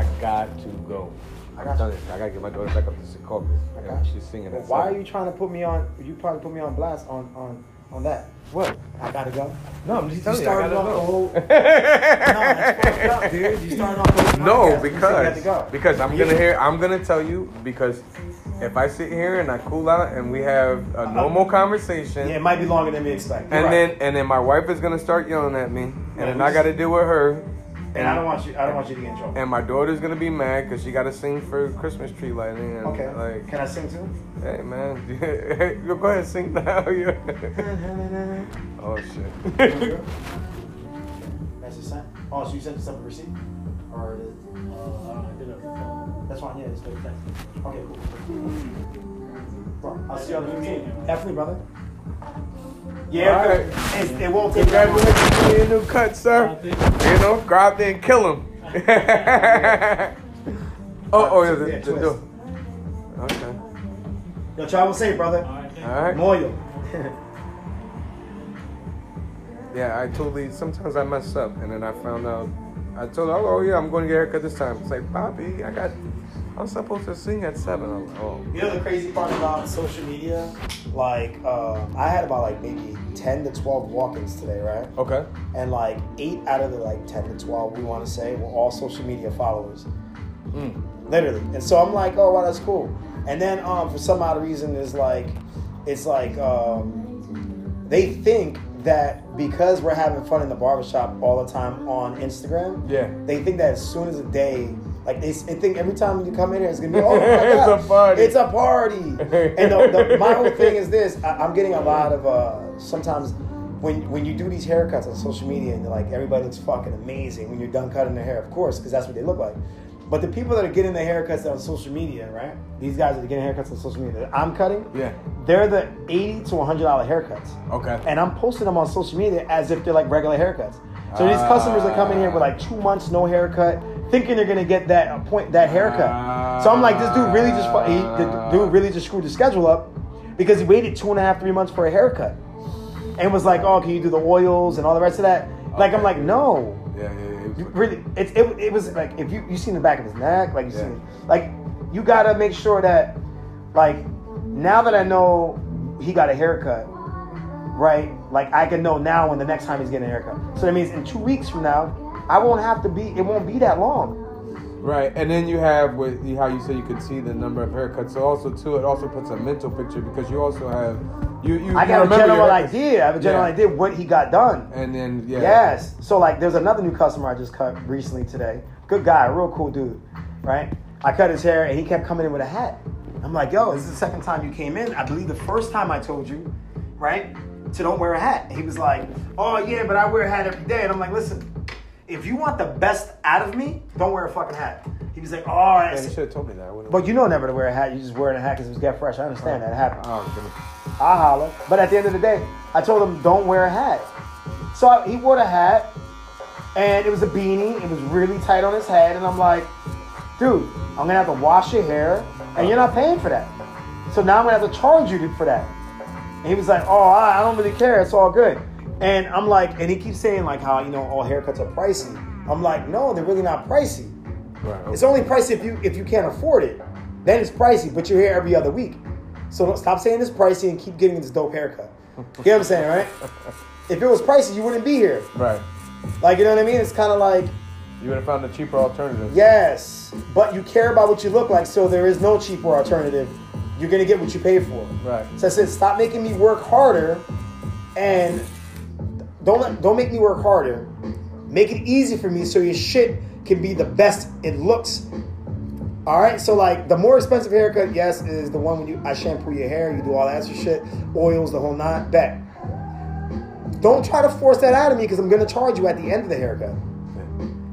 I got to go. I I'm got done. I gotta get my daughter back up to Secaucus. I and got you. She's singing Well, that why are you trying to put me on? You probably put me on blast on on on that. What? I gotta go. No, I'm just You telling you. Started gotta off the whole. no, that's fucked up, dude. You started off the whole No, podcast. You you because go. because I'm You- gonna hear. I'm gonna tell you because if I sit here and I cool out and we have a uh-huh. normal conversation, Yeah, it might be longer than we expect. You're and right. then and then my wife is gonna start yelling at me, and Yeah, then I got to deal with her, and I don't want you. I don't want you to get in trouble. and my daughter's gonna be mad because she got to sing for Christmas tree lighting. And Okay. Like, Can I sing too? hey man, you go ahead and sing now. you- oh shit. That's the sent. Oh, so you sent us up a receipt, or the, Uh, I did it. that's fine. Yeah, it's good. Thanks. Okay, cool. Bro, I'll see you on the Yeah, 15th. Definitely, brother. All Yeah, right. it's, it won't take that long. Congratulations on your new cut, sir. You. You know, go out there and kill him. oh, oh, yeah, the, Yeah, the twist. door. Okay. Yo, travel safe, brother. All right, thank All right. Loyal. Yeah, I totally. Sometimes I mess up, and then I found out. I told her, oh yeah, I'm going to get a haircut this time. It's like, Bobby, I got. I'm supposed to sing at seven. I'm like, oh. You know the crazy part about social media? Like, uh, I had about like maybe 10 to 12 walk-ins today, right? Okay. And like eight out of the like 10 to 12, we want to say, were all social media followers. Mm. Literally. And so I'm like, oh, wow, that's cool. And then um, for some odd reason, it's like, it's like, um, they think that because we're having fun in the barbershop all the time on Instagram, Yeah. they think that as soon as a day, like they, they think every time you come in here, it's gonna be oh my It's god, a party. It's a party. and the, the, my whole thing is this: I, I'm getting a lot of uh, sometimes when when you do these haircuts on social media and like everybody looks fucking amazing when you're done cutting their hair, of course, because that's what they look like. But the people that are getting their haircuts on social media, right? These guys that are getting haircuts on social media that I'm cutting, Yeah. they're the eighty to one hundred dollar haircuts Okay. and I'm posting them on social media as if they're like regular haircuts. So these ah. customers are coming here with like two months no haircut, thinking they're gonna get that point that haircut. so I'm like, this dude really just he, the dude really just screwed the schedule up because he waited two and a half, three months for a haircut, and was like, oh, can you do the oils and all the rest of that? Like I'm like, no. Yeah, yeah, yeah. It really, it, it, it was like if you you seen the back of his neck, like you Yeah. seen, like you gotta make sure that, like, now that I know he got a haircut, right? Like I can know now when the next time he's getting a haircut. So that means in two weeks from now, I won't have to be. It won't be that long. Right, and then you have with how you say you could see the number of haircuts. So also too, it also puts a mental picture because you also have you you. I you got a general idea. I have a general Yeah. idea what he got done. And then yeah. Yes. So like, there's another new customer I just cut recently today. Good guy, real cool dude, right? I cut his hair and he kept coming in with a hat. I'm like, yo, this is the second time you came in. I believe the first time I told you, right, to don't wear a hat. He was like, oh yeah, but I wear a hat every day. And I'm like, listen, if you want the best out of me, don't wear a fucking hat. He was like, oh, that's you should have told me that. But you know never to wear a hat. You just wearing a hat because it was get fresh. I understand oh, that. happened. Oh. I holler. But at the end of the day, I told him don't wear a hat. So I- he wore the hat, and it was a beanie. It was really tight on his head, and I'm like, dude, I'm gonna have to wash your hair, and you're not paying for that. So now I'm gonna have to charge you for that. And he was like, oh, I I don't really care. It's all good. And I'm like, and he keeps saying like how you know all haircuts are pricey. I'm like, no, they're really not pricey. Right. It's only pricey if you if you can't afford it. Then it's pricey, but you're here every other week. So don't stop saying it's pricey and keep getting this dope haircut. You know what I'm saying, right? If it was pricey, you wouldn't be here. Right. Like you know what I mean? It's kind of like You would have found a cheaper alternative. yes, but you care about what you look like, so there is no cheaper alternative. You're gonna get what you pay for. Right. So I said, stop making me work harder, and don't let, don't make me work harder. Make it easy for me so your shit can be the best it looks. All right. So like the more expensive haircut, yes, is the one when you I shampoo your hair, you do all that shit, oils, the whole nine. Bet. Don't try to force that out of me because I'm gonna charge you at the end of the haircut.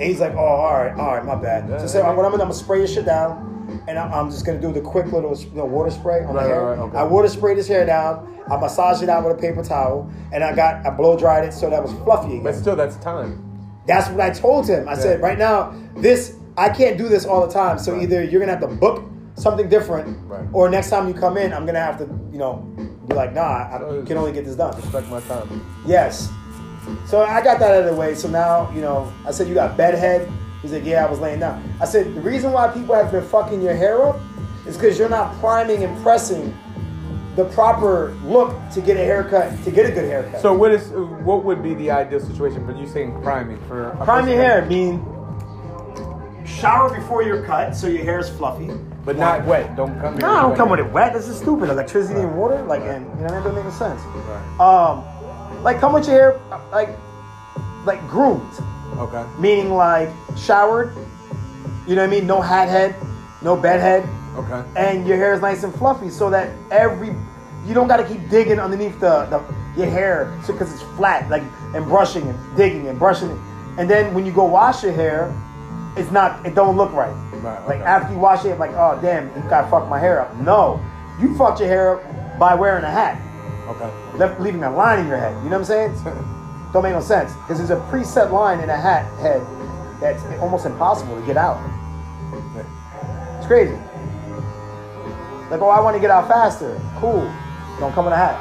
And he's like, oh, all right, all right, my bad. Yeah, so, so yeah. what I'm gonna, I'm gonna spray your shit down, and I'm, I'm just gonna do the quick little you know, water spray on Right, the hair. right, okay. I water sprayed his hair down. I massaged it out with a paper towel, and I got I blow dried it so that was fluffy again. But still, that's time. That's what I told him. I said, right now, this I can't do this all the time. So Right. either you're gonna have to book something different, or next time you come in, I'm gonna have to, you know, be like, nah, I So can only get this done. Respect my time. Yes. So I got that out of the way. So now, you know, I said you got bedhead, He's like, yeah, I was laying down. I said, the reason why people have been fucking your hair up is because you're not priming and pressing the proper look to get a haircut, to get a good haircut. So what is what would be the ideal situation for you saying priming for a prime your person- hair, mean shower before you're cut so your hair is fluffy. but not wet. Don't come. No, don't wet. come with it wet. This is stupid. Electricity and water, like, and you know, that doesn't make sense. Right. Um, like, come with your hair, like, like groomed, Okay. meaning like showered. You know what I mean? No hat head, no bed head, Okay. and your hair is nice and fluffy, so that every you don't got to keep digging underneath the, the your hair, so because it's flat, like, and brushing and digging and brushing it, and then when you go wash your hair, it's not, it don't look right. Right, Like okay. after you wash it, like, oh damn, you gotta fuck my hair up. No, you fucked your hair up by wearing a hat, Okay. left leaving a line in your head. You know what I'm saying? Don't make no sense because there's a preset line in a hat head that's almost impossible to get out. It's crazy. Like, oh, I want to get out faster. Cool. Don't come in a hat.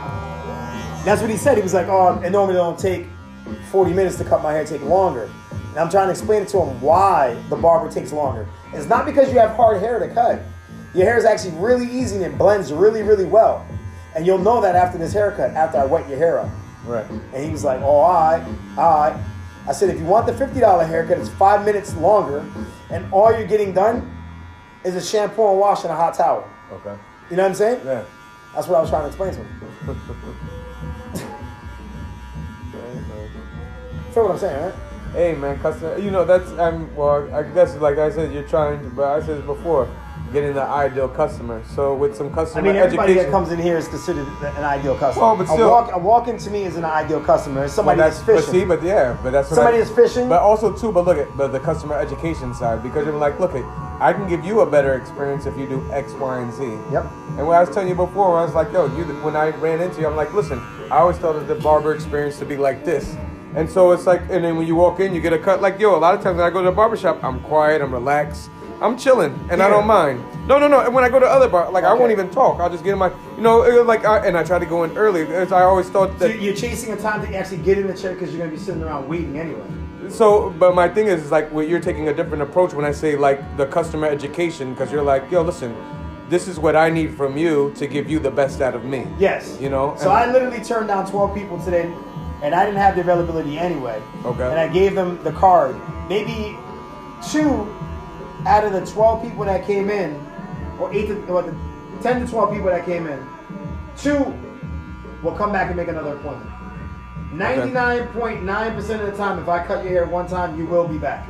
That's what he said. He was like, oh, it normally don't take 40 minutes to cut my hair, take longer. And I'm trying to explain it to him why the barber takes longer. It's not because you have hard hair to cut. Your hair is actually really easy and it blends really, really well. And you'll know that after this haircut, after I wet your hair up. Right. And he was like, oh, all right, all right. I said, if you want the $50 haircut, it's five minutes longer, and all you're getting done is a shampoo and wash and a hot towel. Okay. You know what I'm saying? Yeah. That's what I was trying to explain to him. Feel what I'm saying, right? Hey man, customer. You know that's I'm well. I guess like I said, you're trying to. But I said it before, getting the ideal customer. So with some I customer mean, everybody education. that comes in here is considered an ideal customer. Well, but a still- walk, a walk-in to me is an ideal customer. It's Well, somebody that's, that's, but fishing. see, but yeah, but that's what Somebody I, is fishing. But also too, but look at but the customer education side because you're like, look, it, I can give you a better experience if you do X, Y, and Z. Yep. And what I was telling you before, I was like, yo, you when I ran into you, I'm like, listen, I always thought of the barber experience to be like this. And so it's like, and then when you walk in, you get a cut. Like, yo, a lot of times when I go to the barber shop, I'm quiet, I'm relaxed, I'm chilling, and I don't mind. No, no, no. And when I go to other bar, like I won't even talk. I'll just get in my, you know, like, I, and I try to go in early. As I always thought So that you're chasing a time to actually get in the chair because you're going to be sitting around waiting anyway. So, but my thing is, is like, well, you're taking a different approach when I say like the customer education, because you're like, yo, listen, this is what I need from you to give you the best out of me. Yes. You know. So and- I literally turned down 12 people today, and I didn't have the availability anyway. Okay. And I gave them the card. Maybe two out of the 12 people that came in, or eight to, or the 10 to 12 people that came in, two will come back and make another appointment. 99.9% of the time, if I cut your hair one time, you will be back.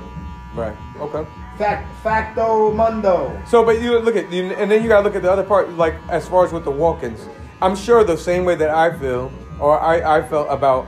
right. Okay. Fact, facto mundo. So, but you look at, you, and then you gotta look at the other part, like as far as with the walk-ins. I'm sure the same way that I feel, or I, I felt about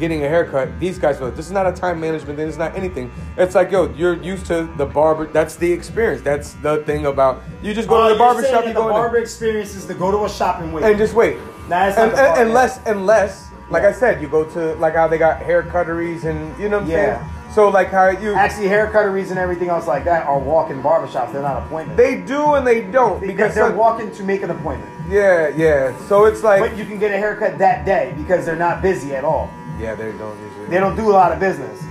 getting a haircut. These guys feel this is not a time management thing. It's not anything. It's like, yo, you're used to the barber. That's the experience. That's the thing about you just go Oh, to the you're barber shop. You the go in there. barber experience is to go to a shop and wait. and just wait. Nah, and, the and- yeah. unless, unless, like I said, you go to like how they got hair cutteries and you know what I'm Yeah. saying. So like how you Actually, hair cutteries and everything else like that are walk-in barbershops. They're not appointments. they do and they don't because because they're walking to make an appointment. yeah, yeah. So it's like But you can get a haircut that day because they're not busy at all. Yeah, they don't usually. They don't do a lot of business.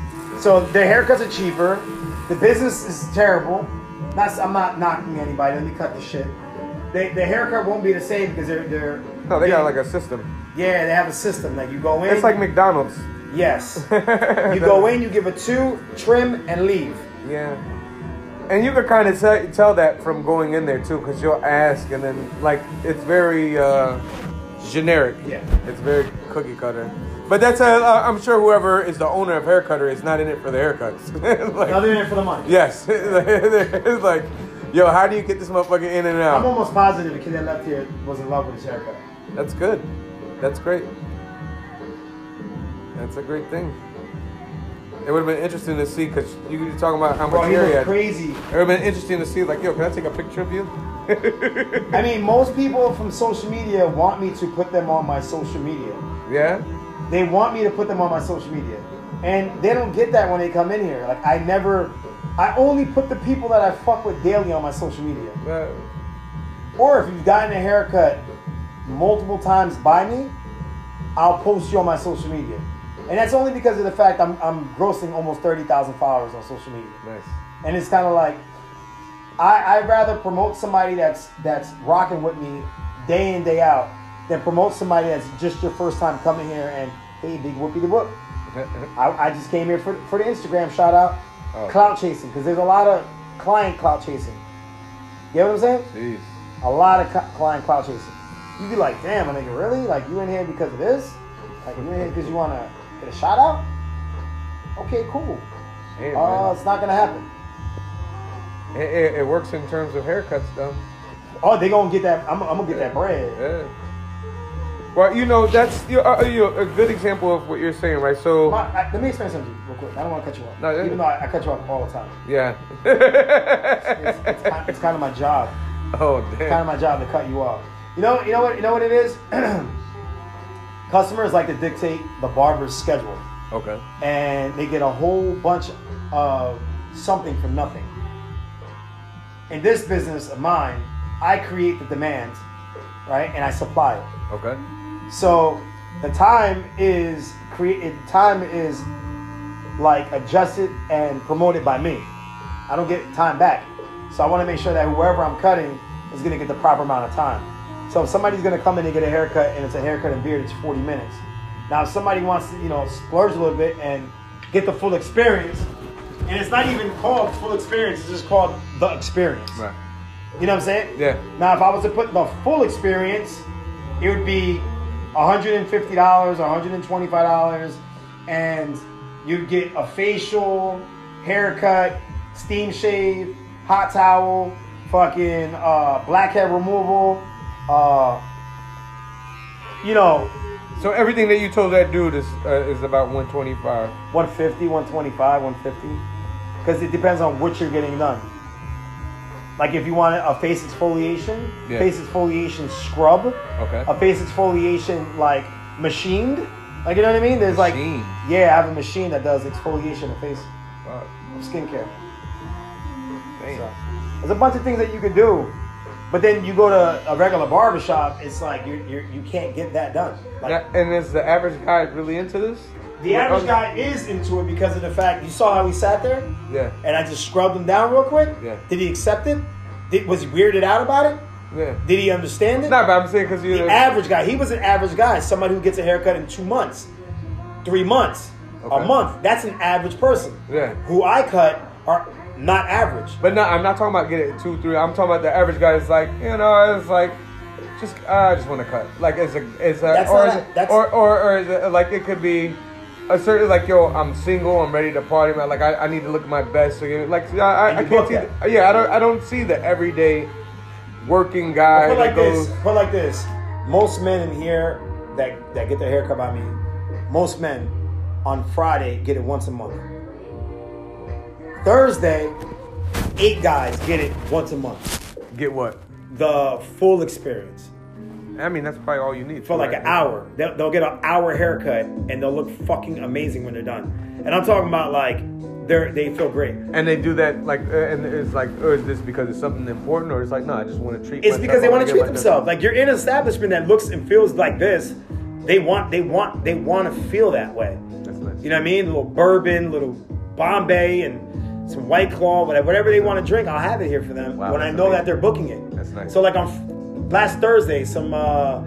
So their haircuts are cheaper. The business is terrible. Not, I'm not knocking anybody. Let me cut the shit. They, the haircut won't be the same because they're they're. No, they got like a system. Yeah, they have a system. Like you go in. It's like McDonald's. yes. You go in, you give a two, trim, and leave. Yeah. And you can kind of tell, tell that from going in there too, because you'll ask, and then like it's very uh, generic. Yeah. It's very cookie cutter. But that's a, uh, I'm sure whoever is the owner of hair cutter is not in it for the haircuts. like, Now they're in it for the money. yes, it's like, yo, how do you get this motherfucker in and out? I'm almost positive the kid that left here was in love with his haircut. That's good. That's great. That's a great thing. It would have been interesting to see because you were talking about how much Bro, he hair he looked had. crazy. It would have been interesting to see, like, yo, can I take a picture of you? I mean, most people from social media want me to put them on my social media. yeah? They want me to put them on my social media. And they don't get that when they come in here. Like, I never, I only put the people that I fuck with daily on my social media. Uh, Or if you've gotten a haircut multiple times by me, I'll post you on my social media. And that's only because of the fact I'm, I'm grossing almost 30,000 followers on social media. nice. and it's kind of like I I'd rather promote somebody that's that's rocking with me day in day out than promote somebody that's just your first time coming here and hey big whoopie the whoop. I, I just came here for for the Instagram shout out, Oh. clout chasing because there's a lot of client clout chasing. You know what I'm saying? Jeez. A lot of cl- client clout chasing. You'd be like, damn, my nigga, really? Like you in here because of this? Like you in here because you want to get a shout out? Okay, cool. Hey, Uh, it's not gonna happen. It, it, it works in terms of haircuts, though. Oh, they gonna get that. I'm, I'm gonna get that bread. Yeah. Well, you know that's you uh, you a good example of what you're saying, right? So My, I, let me explain something to you real quick. I don't want to cut you off, No, even though I, I cut you off all the time. yeah. It's, it's, kind, it's kind of my job. oh damn. It's Kind of my job to cut you off. You know, you know what, you know what it is. Customers like to dictate the barber's schedule. Okay. and they get a whole bunch of something for nothing. In this business of mine, I create the demand, right, and I supply it. Okay. So the time is created. Time is like adjusted and promoted by me. I don't get time back, so I want to make sure that whoever I'm cutting is going to get the proper amount of time. So if somebody's going to come in and get a haircut and it's a haircut and beard, it's 40 minutes. Now, if somebody wants to, you know, splurge a little bit and get the full experience, and it's not even called full experience, it's just called the experience. Right. You know what I'm saying? Yeah. Now, if I was to put the full experience, it would be $150 or $125, and you'd get a facial, haircut, steam shave, hot towel, fucking uh, blackhead removal, uh, you know, So everything that you told that dude is uh, is about 125. 150, 125, 150. Because it depends on what you're getting done. Like if you want a face exfoliation, Yeah. face exfoliation scrub, Okay. a face exfoliation like machined. Like you know what I mean? There's like yeah, I have a machine that does exfoliation of face Wow. of skincare. So there's a bunch of things that you could do. But then you go to a regular barbershop, it's like you you you can't get that done. Like and is the average guy really into this? The average oh. guy is into it because of the fact you saw how he sat there. Yeah. and I just scrubbed him down real quick. Yeah. Did he accept it? Did, was he weirded out about it? Yeah. Did he understand it? Nah, but I'm saying because you. the average guy, he was an average guy, somebody who gets a haircut in two months, three months, a month. That's an average person. Yeah. Who I cut are not average. But no, I'm not talking about getting two, three. I'm talking about the average guy. Is like, you know, it's like, just I just want to cut. Like, it's a, it's a, That's or, not a- that's- or, or, or is it, like it could be a certain like, yo, I'm single, I'm ready to party, man. Like, I, I need to look my best. So, you know, like, I, I, I can't see. The, yeah, I don't, I don't see the everyday working guy Put like goes. this. Put like this. Most men in here that that get their haircut by me, most men on Friday get it once a month. Thursday, eight guys get it once a month. Get what? The full experience. I mean, that's probably all you need for like an hour. They'll, they'll get an hour haircut and they'll look fucking amazing when they're done. And I'm talking about like they're they feel great. And they do that like, uh, and it's like, or is this because it's something important, or it's like, no, I just want to treat. It's myself. because they want wanna treat themselves. Like you're in an establishment that looks and feels like this. They want they want they want to feel that way. That's nice. You know what I mean? A little bourbon, little Bombay, and some White Claw, whatever, whatever they want to drink. I'll have it here for them Wow, when I know that they're booking it. That's nice. So like on last Thursday, some uh,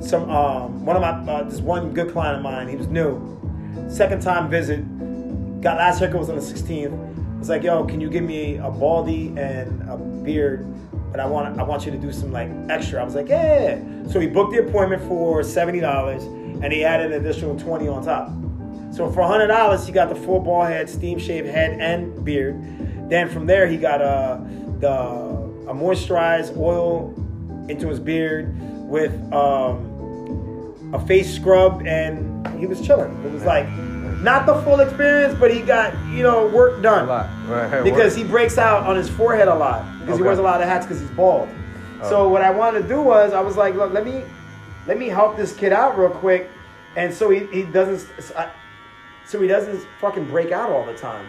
some um, one of my uh, this one good client of mine. He was new, second time visit. Got last haircut was on the 16th. I Was like, yo, can you give me a baldy and a beard? But I want I want you to do some like extra. I was like, yeah. So he booked the appointment for seventy dollars, and he added an additional twenty on top. So for hundred dollars, he got the full ball head, steam shave head, and beard. Then from there, he got uh, the a moisturized oil into his beard with um, a face scrub, and he was chilling. It was like not the full experience, but he got you know work A done lot. Right. because he breaks out on his forehead a lot because he wears a lot of hats because he's bald. Oh. So what I wanted to do was I was like, look, let me let me help this kid out real quick, and so he, he doesn't so he doesn't fucking break out all the time.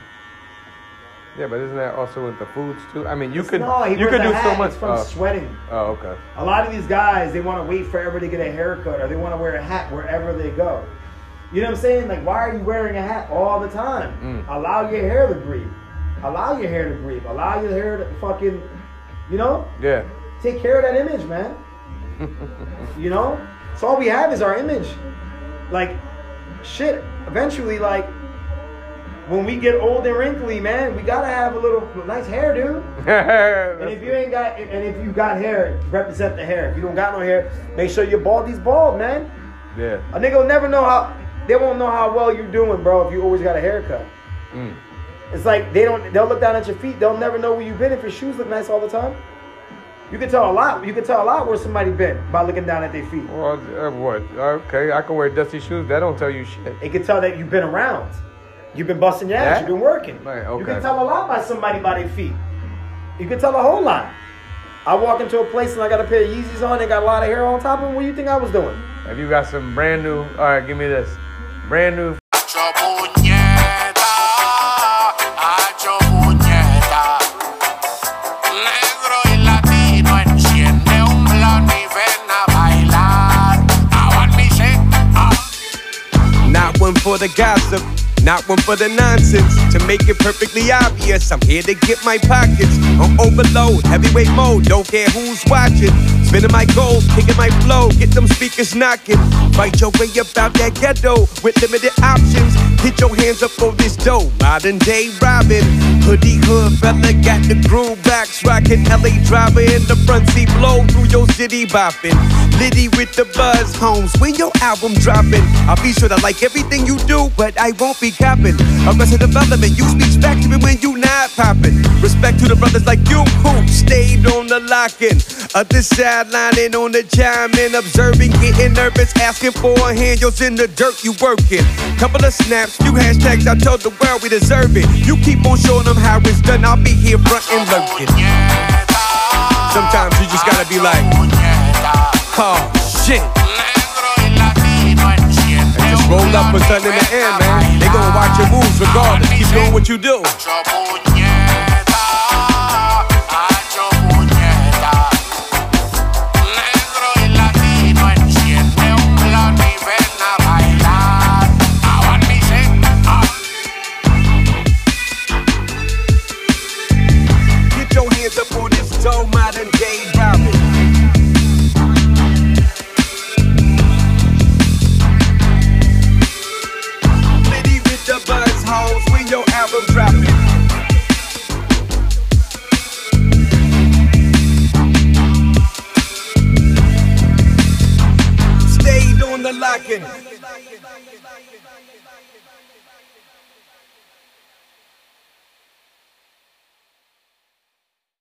Yeah, but isn't that also with the foods too? I mean, you could no, you could do hat. so much. It's from Oh, sweating. oh, okay. A lot of these guys, they want to wait forever to get a haircut, or they want to wear a hat wherever they go. You know what I'm saying? Like, why are you wearing a hat all the time? Mm. Allow your hair to breathe. Allow your hair to breathe. Allow your hair to fucking, you know, Yeah. take care of that image, man. you know, so all we have is our image. Like, shit. Eventually, like, when we get old and wrinkly, man, we gotta have a little nice hair, dude. And if you ain't got, and if you got hair, represent the hair. If you don't got no hair, make sure your baldy's bald, man. yeah. A nigga will never know how. They won't know how well you're doing, bro, if you always got a haircut. Mm. It's like they don't. They'll look down at your feet. They'll never know where you've been if your shoes look nice all the time. You can tell a lot. You can tell a lot where somebody been by looking down at their feet. Well, uh, what? Okay, I can wear dusty shoes. That don't tell you shit. It can tell that you've been around. You've been busting your ass. Yeah? You've been working. Right, You can tell a lot by somebody by their feet. You can tell a whole lot. I walk into a place and I got a pair of Yeezys on. They got a lot of hair on top of them. What do you think I was doing? Have you got some brand new? All right, give me this. Brand new. Hacho puñeta, hacho puñeta. Negro y latino enciende un blon y ven a bailar. I want me shit up. Not one for the gossip, not one for the nonsense. To make it perfectly obvious, I'm here to get my pockets on overload, heavyweight mode. Don't care who's watching. Spinning my gold, kicking my flow, get them speakers knocking. Fight your way about that ghetto with limited options. Get your hands up for this dough. Modern day Robin, hoodie hood fella got the groove box rocking. LA driver in the front seat, blow through your city bopping. Liddy with the buzz, homes. When your album dropping, I'll be sure to like everything you do, but I won't be copping. Arrested development, you speech back to me when you not popping. Respect to the brothers like you who stayed on the locking. Of Other sidelining on the chime in, observing, getting nervous, asking for a hand. Yours in the dirt, you working. Couple of snaps, few hashtags, I told the world we deserve it. You keep on showing them how it's done, I'll be here front and lurking. Sometimes you just gotta be like, oh shit. And just roll up with something in the air, man. Gonna watch your moves regardless. Keep doing what you do.